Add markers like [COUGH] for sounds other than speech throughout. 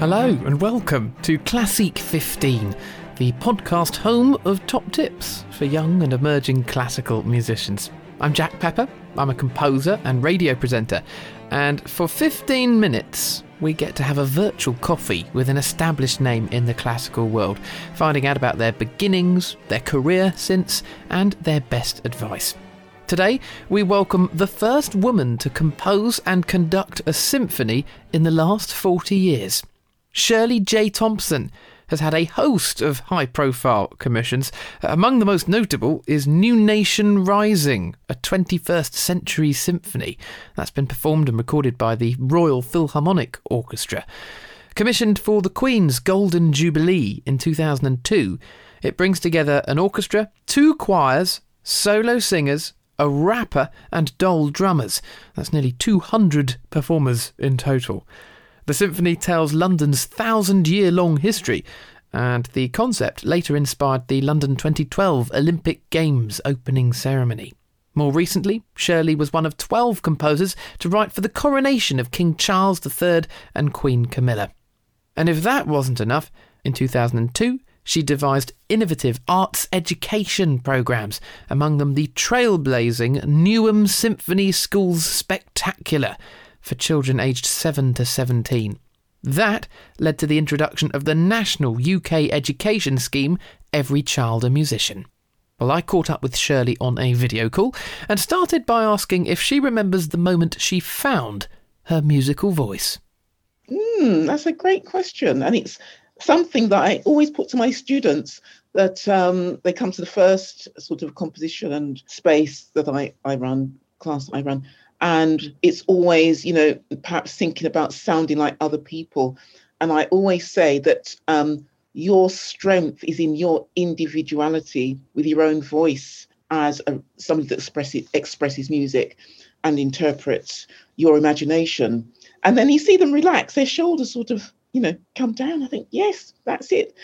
Hello and welcome to Classeek 15, the podcast home of top tips for young and emerging classical musicians. I'm Jack Pepper, I'm a composer and radio presenter, and for 15 minutes we get to have a virtual coffee with an established name in the classical world, finding out about their beginnings, their career since, and their best advice. Today, we welcome the first woman to compose and conduct a symphony in the last 40 years. Shirley J. Thompson has had a host of high profile commissions. Among the most notable is New Nation Rising, a 21st century symphony that's been performed and recorded by the Royal Philharmonic Orchestra. Commissioned for the Queen's Golden Jubilee in 2002, it brings together an orchestra, two choirs, solo singers, a rapper, and dhol drummers. That's nearly 200 performers in total. The symphony tells London's thousand year long history, and the concept later inspired the London 2012 Olympic Games opening ceremony. More recently, Shirley was one of 12 composers to write for the coronation of King Charles III and Queen Camilla. And if that wasn't enough, in 2002, she devised innovative arts education programs, among them the trailblazing Newham Symphony Schools Spectacular for children aged 7 to 17. That led to the introduction of the national UK education scheme, Every Child a Musician. Well, I caught up with Shirley on a video call and started by asking if she remembers the moment she found her musical voice. Mm, that's a great question. And it's something that I always put to my students that um, they come to the first sort of composition and space that I, I run, class I run, and it's always, you know, perhaps thinking about sounding like other people. And I always say that um, your strength is in your individuality with your own voice as a, somebody that expresses, expresses music and interprets your imagination. And then you see them relax, their shoulders sort of you know, come down. I think, yes, that's it.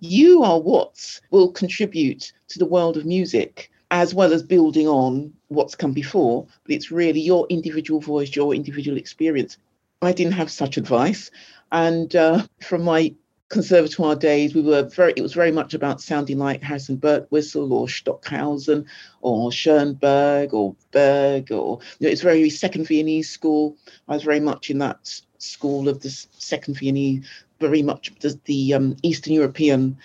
You are what will contribute to the world of music as well as building on what's come before. But it's really your individual voice, your individual experience. I didn't have such advice. And uh, from my conservatoire days, we were very, it was very much about sounding like Harrison Birtwistle or Stockhausen or Schoenberg or Berg or, you know, it's very second Viennese school. I was very much in that school of the second Viennese, very much the, the um, Eastern European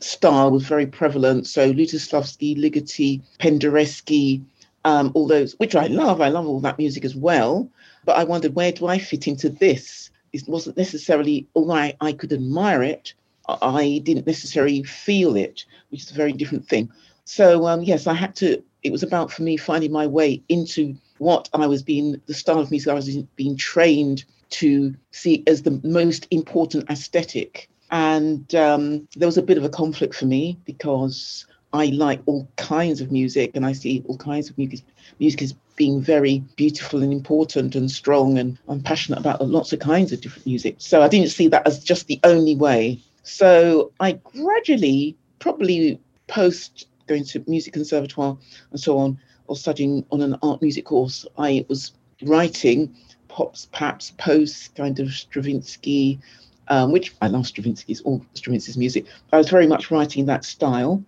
style was very prevalent. So Lutosławski, Ligeti, Penderecki, um, all those, which I love. I love all that music as well. But I wondered, where do I fit into this? It wasn't necessarily, although I, I could admire it, I didn't necessarily feel it, which is a very different thing. So, um, yes, I had to, it was about for me finding my way into what I was being, the style of music I was being trained to see as the most important aesthetic. And um, there was a bit of a conflict for me because I like all kinds of music and I see all kinds of music, music as being very beautiful and important and strong. And I'm passionate about lots of kinds of different music. So I didn't see that as just the only way. So I gradually, probably post going to music conservatoire and so on, or studying on an art music course, I was writing pops, perhaps post kind of Stravinsky, um, which I love Stravinsky's all Stravinsky's music. I was very much writing that style.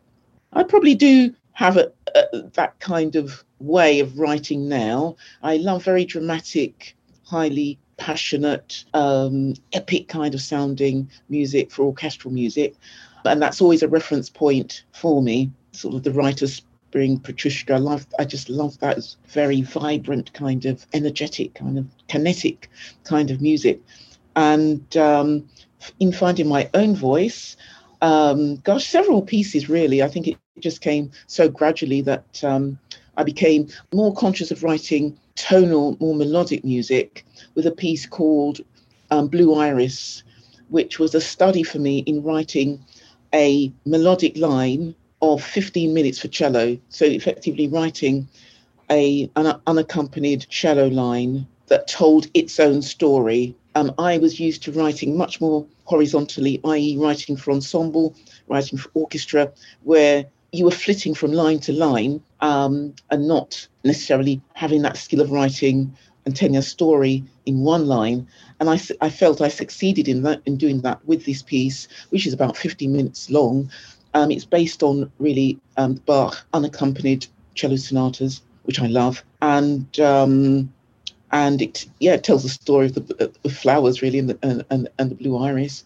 I probably do have a, a, that kind of way of writing now. I love very dramatic, highly passionate, um, epic kind of sounding music for orchestral music. And that's always a reference point for me, sort of the writer's Petrushka. I love, I just love that. It's very vibrant, kind of energetic, kind of kinetic kind of music. And um, in finding my own voice, um, gosh, several pieces really. I think it just came so gradually that um, I became more conscious of writing tonal, more melodic music with a piece called um, Blue Iris, which was a study for me in writing a melodic line of 15 minutes for cello. So effectively writing a an unaccompanied cello line that told its own story. Um, I was used to writing much more horizontally, i.e., writing for ensemble, writing for orchestra, where you were flitting from line to line um, and not necessarily having that skill of writing and telling a story in one line. And I, I felt I succeeded in that in doing that with this piece, which is about 50 minutes long. Um, it's based on really um, Bach unaccompanied cello sonatas, which I love, and um, and it yeah it tells the story of the of flowers really and the and, and, and the blue iris.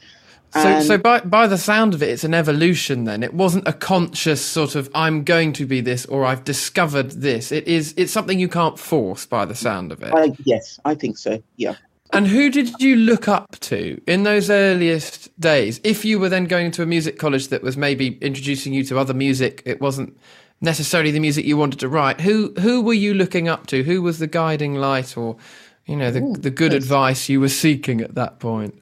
So, so by by the sound of it, it's an evolution. Then it wasn't a conscious sort of "I'm going to be this" or "I've discovered this." It is. It's something you can't force by the sound of it. Yes, I think so. Yeah. And who did you look up to in those earliest days? If you were then going to a music college that was maybe introducing you to other music, it wasn't necessarily the music you wanted to write. Who who were you looking up to? Who was the guiding light, or you know, the Ooh, the good advice you were seeking at that point?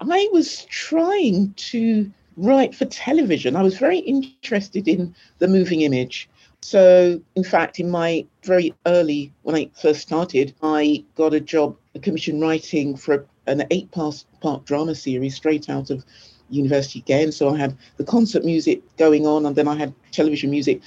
I was trying to write for television. I was very interested in the moving image. So, in fact, in my very early, when I first started, I got a job, commission writing for an eight part drama series straight out of university again. So I had the concert music going on, and then I had television music.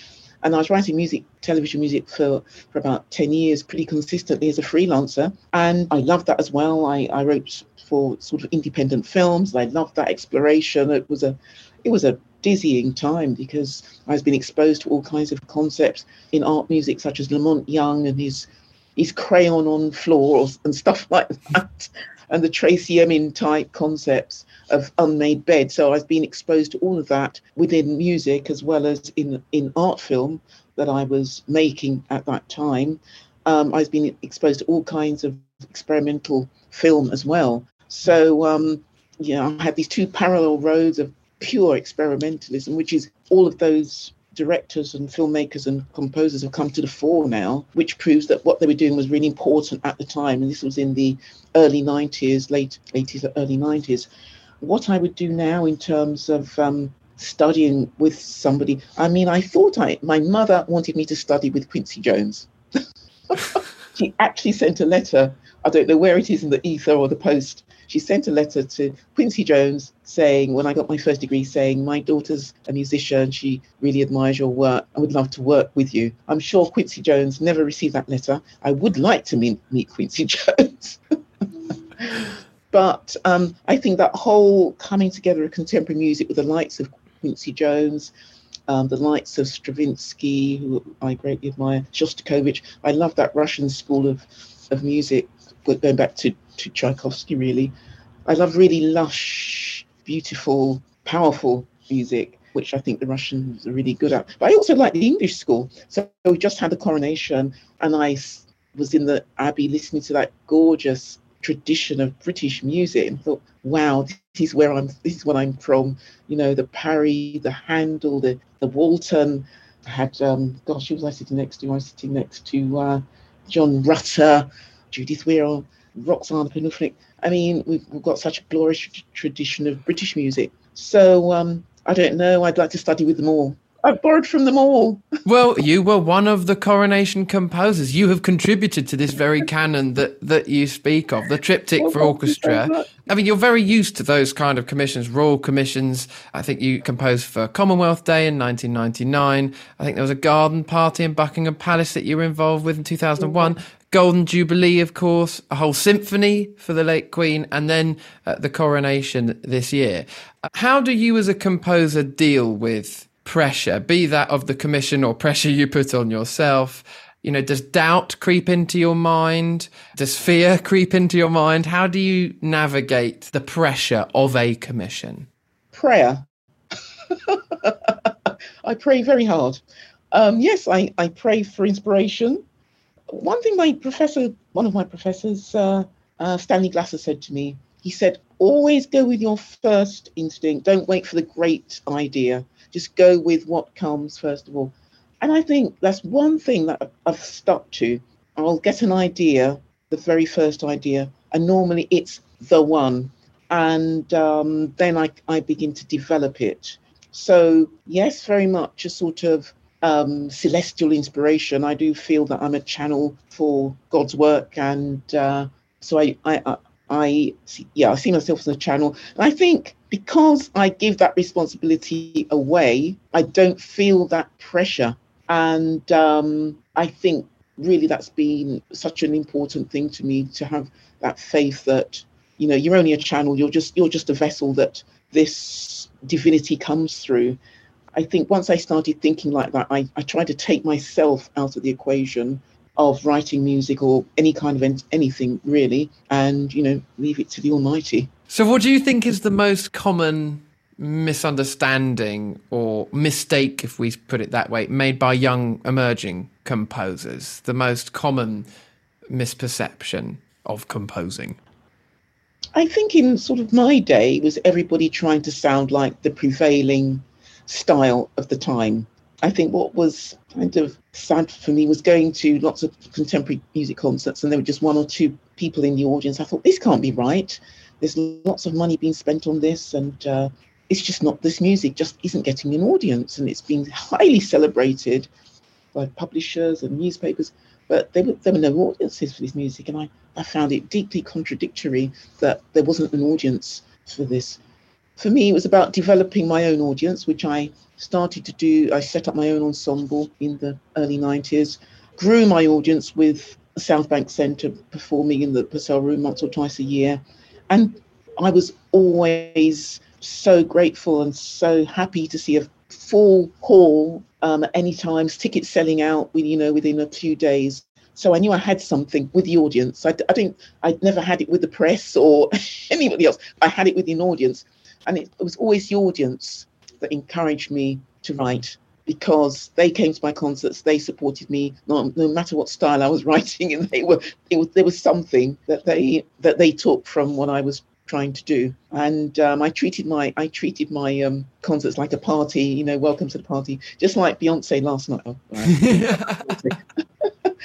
And I was writing music, television music for, for about 10 years pretty consistently as a freelancer. And I loved that as well. I, I wrote for sort of independent films. I loved that exploration. It was a it was a dizzying time because I was being exposed to all kinds of concepts in art music, such as La Monte Young and his his crayon on floors and stuff [LAUGHS] like that, and the Tracey Emin type concepts of unmade bed. So I've been exposed to all of that within music as well as in in art film that I was making at that time. Um, I've been exposed to all kinds of experimental film as well. So um, you know, I had these two parallel roads of pure experimentalism, which is all of those directors and filmmakers and composers have come to the fore now, which proves that what they were doing was really important at the time. And this was in the early 90s, late 80s, early 90s what I would do now in terms of um, studying with somebody. I mean, I thought I my mother wanted me to study with Quincy Jones. [LAUGHS] she actually sent a letter. I don't know where it is in the ether or the post. She sent a letter to Quincy Jones saying, when I got my first degree, saying, My daughter's a musician. She really admires your work. I would love to work with you. I'm sure Quincy Jones never received that letter. I would like to meet, meet Quincy [LAUGHS] Jones. But um, I think that whole coming together of contemporary music with the likes of Quincy Jones, um, the likes of Stravinsky, who I greatly admire, Shostakovich. I love that Russian school of, of music, going back to, to Tchaikovsky, really. I love really lush, beautiful, powerful music, which I think the Russians are really good at. But I also like the English school. So we just had the coronation, and I was in the Abbey listening to that gorgeous tradition of British music and thought, wow, this is where I'm this is what I'm from. You know, the Parry, the Handel, the the Walton. I had um gosh, who was I sitting next to? I was sitting next to uh, John Rutter, Judith Weir, Roxanna Panufnik. I mean, we've, we've got such a glorious tradition of British music. So um, I don't know. I'd like to study with them all. I've borrowed from them all. [LAUGHS] well, you were one of the coronation composers. You have contributed to this very canon that, that you speak of, the triptych well, for orchestra. I mean, you're very used to those kind of commissions, royal commissions. I think you composed for Commonwealth Day in 1999. I think there was a garden party in Buckingham Palace that you were involved with in 2001. Golden Jubilee, of course, a whole symphony for the late Queen, and then uh, the coronation this year. How do you, as a composer, deal with pressure, be that of the commission or pressure you put on yourself? You know, does doubt creep into your mind? Does fear [LAUGHS] creep into your mind? How do you navigate the pressure of a commission? Prayer. [LAUGHS] I pray very hard. Um, yes, I, I pray for inspiration. One thing my professor, one of my professors, uh, uh, Stanley Glasser, said to me, he said, always go with your first instinct. Don't wait for the great idea just go with what comes first of all. And I think that's one thing that I've stuck to. I'll get an idea, the very first idea, and normally it's the one. And um, then I, I begin to develop it. So, yes, very much a sort of um, celestial inspiration. I do feel that I'm a channel for God's work. And uh, so I, I, I, yeah, I see myself as a channel. And I think because I give that responsibility away, I don't feel that pressure. And um, I think really that's been such an important thing to me to have that faith that you know you're only a channel you're just you're just a vessel that this divinity comes through i think once i started thinking like that i, I tried to take myself out of the equation of writing music or any kind of anything really and you know leave it to the almighty. So what do you think is the most common misunderstanding or mistake if we put it that way made by young emerging composers? The most common misperception of composing? I think in sort of my day was everybody trying to sound like the prevailing style of the time. I think what was kind of sad for me was going to lots of contemporary music concerts and there were just one or two people in the audience. I thought, this can't be right. There's lots of money being spent on this and uh, it's just not, this music just isn't getting an audience and it's being highly celebrated by publishers and newspapers but there were, there were no audiences for this music, and I, I found it deeply contradictory that there wasn't an audience for this. For me, it was about developing my own audience, which I started to do. I set up my own ensemble in the early 90s, grew my audience with South Bank Centre performing in the Purcell Room once or twice a year. And I was always so grateful and so happy to see a full hall um, at any times, tickets selling out, you know, within a few days. So I knew I had something with the audience. I, I didn't, I'd never had it with the press or [LAUGHS] anybody else. I had it with an audience. And it, it was always the audience that encouraged me to write because they came to my concerts, they supported me, no, no matter what style I was [LAUGHS] writing, and they were, it was, there was something that they that they took from what I was trying to do. And um, I treated my I treated my um, concerts like a party. You know, welcome to the party, just like Beyonce last night. [LAUGHS]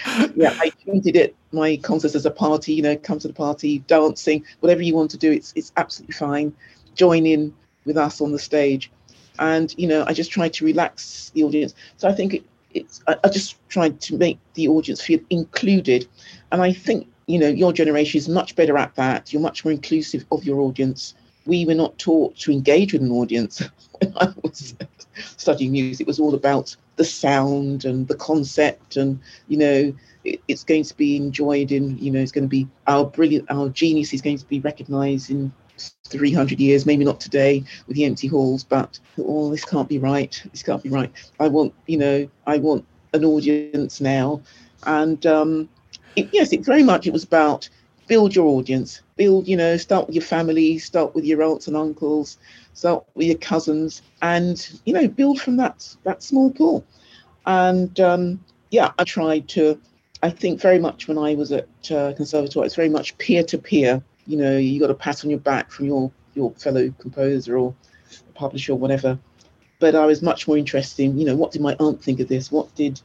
Oh, [LAUGHS] yeah, I treated it my concerts as a party. You know, come to the party, dancing, whatever you want to do. It's it's absolutely fine. Join in with us on the stage, and you know, I just tried to relax the audience. So I think it, it's I, I just tried to make the audience feel included, and I think you know, your generation is much better at that. You're much more inclusive of your audience. We were not taught to engage with an audience [LAUGHS] when I was [LAUGHS] studying music. It was all about the sound and the concept, and you know, it, it's going to be enjoyed in, you know, it's going to be our brilliant, our genius is going to be recognised in 300 years, maybe not today with the empty halls, but oh, this can't be right. This can't be right. I want, you know, I want an audience now, and um, it, yes, it very much it was about build your audience, build, you know, start with your family, start with your aunts and uncles, start with your cousins, and you know, build from that that small pool. And um, yeah, I tried to. I think very much when I was at uh, conservatoire, it's very much peer to peer. You know, you got a pat on your back from your your fellow composer or publisher or whatever. But I was much more interested in, you know, what did my aunt think of this? What did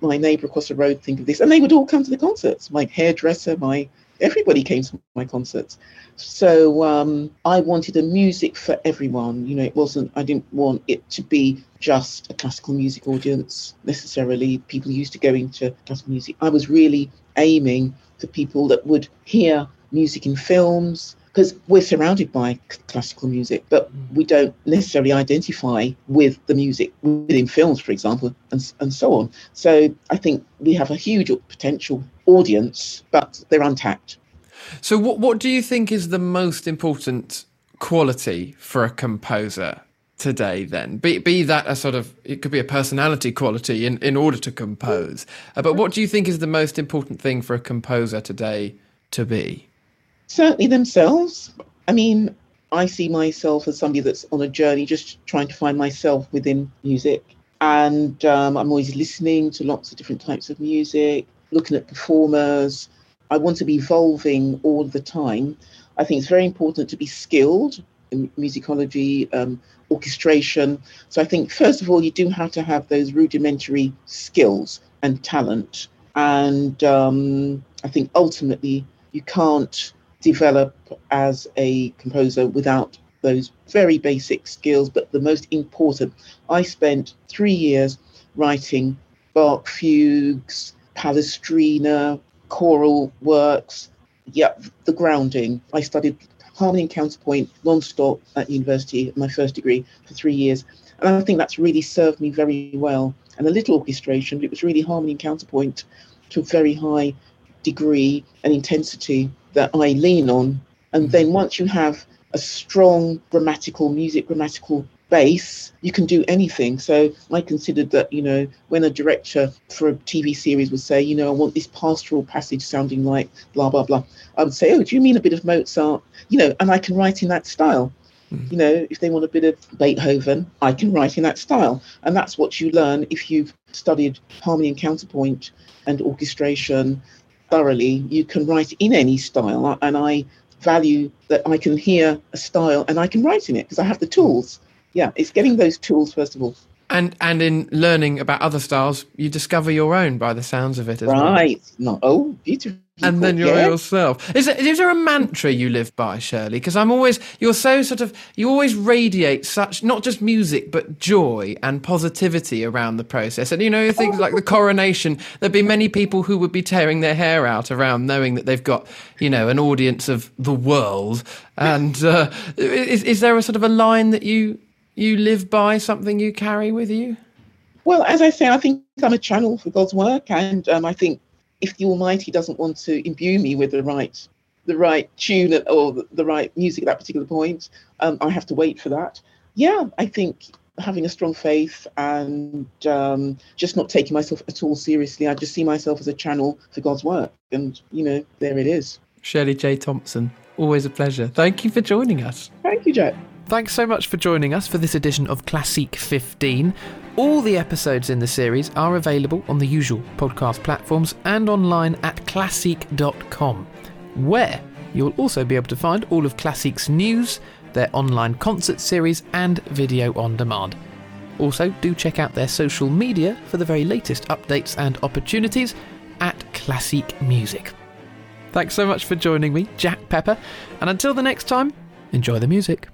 my neighbour across the road think of this, and they would all come to the concerts. My hairdresser, my everybody came to my concerts. So um, I wanted a music for everyone. You know, it wasn't. I didn't want it to be just a classical music audience necessarily. People used to go into classical music. I was really aiming for people that would hear music in films, because we're surrounded by classical music, but we don't necessarily identify with the music within films, for example, and, and so on. So I think we have a huge potential audience, but they're untapped. So, what, what do you think is the most important quality for a composer today then be, be that a sort of it could be a personality quality in, in order to compose uh, but what do you think is the most important thing for a composer today to be certainly themselves. I mean, I see myself as somebody that's on a journey, just trying to find myself within music. And um, I'm always listening to lots of different types of music, looking at performers. I want to be evolving all the time. I think it's very important to be skilled in musicology, um, orchestration. So I think, first of all, you do have to have those rudimentary skills and talent. And um, I think ultimately, you can't develop as a composer without those very basic skills, but the most important. I spent three years writing Bach fugues, Palestrina, choral works. Yeah, the grounding. I studied harmony and counterpoint non-stop at university, my first degree, for three years. And I think that's really served me very well. And a little orchestration, but it was really harmony and counterpoint to a very high degree and intensity that I lean on. And then once you have a strong grammatical music, grammatical base, you can do anything. So I considered that, you know, when a director for a TV series would say, you know, I want this pastoral passage sounding like blah, blah, blah, I would say, oh, do you mean a bit of Mozart? You know, and I can write in that style. Mm. You know, if they want a bit of Beethoven, I can write in that style. And that's what you learn if you've studied harmony and counterpoint and orchestration thoroughly. You can write in any style. And I value that I can hear a style and I can write in it because I have the tools. Yeah, it's getting those tools first of all. And and in learning about other styles, you discover your own by the sounds of it as right. well. No, oh, beautiful. And then you're yeah. yourself. Is, is there a mantra you live by, Shirley? Because I'm always, you're so sort of, you always radiate such, not just music, but joy and positivity around the process. And, you know, things like the coronation, there'd be many people who would be tearing their hair out around knowing that they've got, you know, an audience of the world. And uh, is, is there a sort of a line that you, you live by, something you carry with you? Well, as I say, I think I'm a channel for God's work, and um, I think if the Almighty doesn't want to imbue me with the right the right tune or the right music at that particular point, um, I have to wait for that. Yeah, I think having a strong faith and um, just not taking myself at all seriously. I just see myself as a channel for God's work, and you know, there it is. Shirley J. Thompson, always a pleasure. Thank you for joining us. Thank you, Jack. Thanks so much for joining us for this edition of Classeek 15. All the episodes in the series are available on the usual podcast platforms and online at classeek.com, where you'll also be able to find all of Classeek's news, their online concert series, and video on demand. Also, do check out their social media for the very latest updates and opportunities at Classeek Music. Thanks so much for joining me, Jack Pepper, and until the next time, enjoy the music.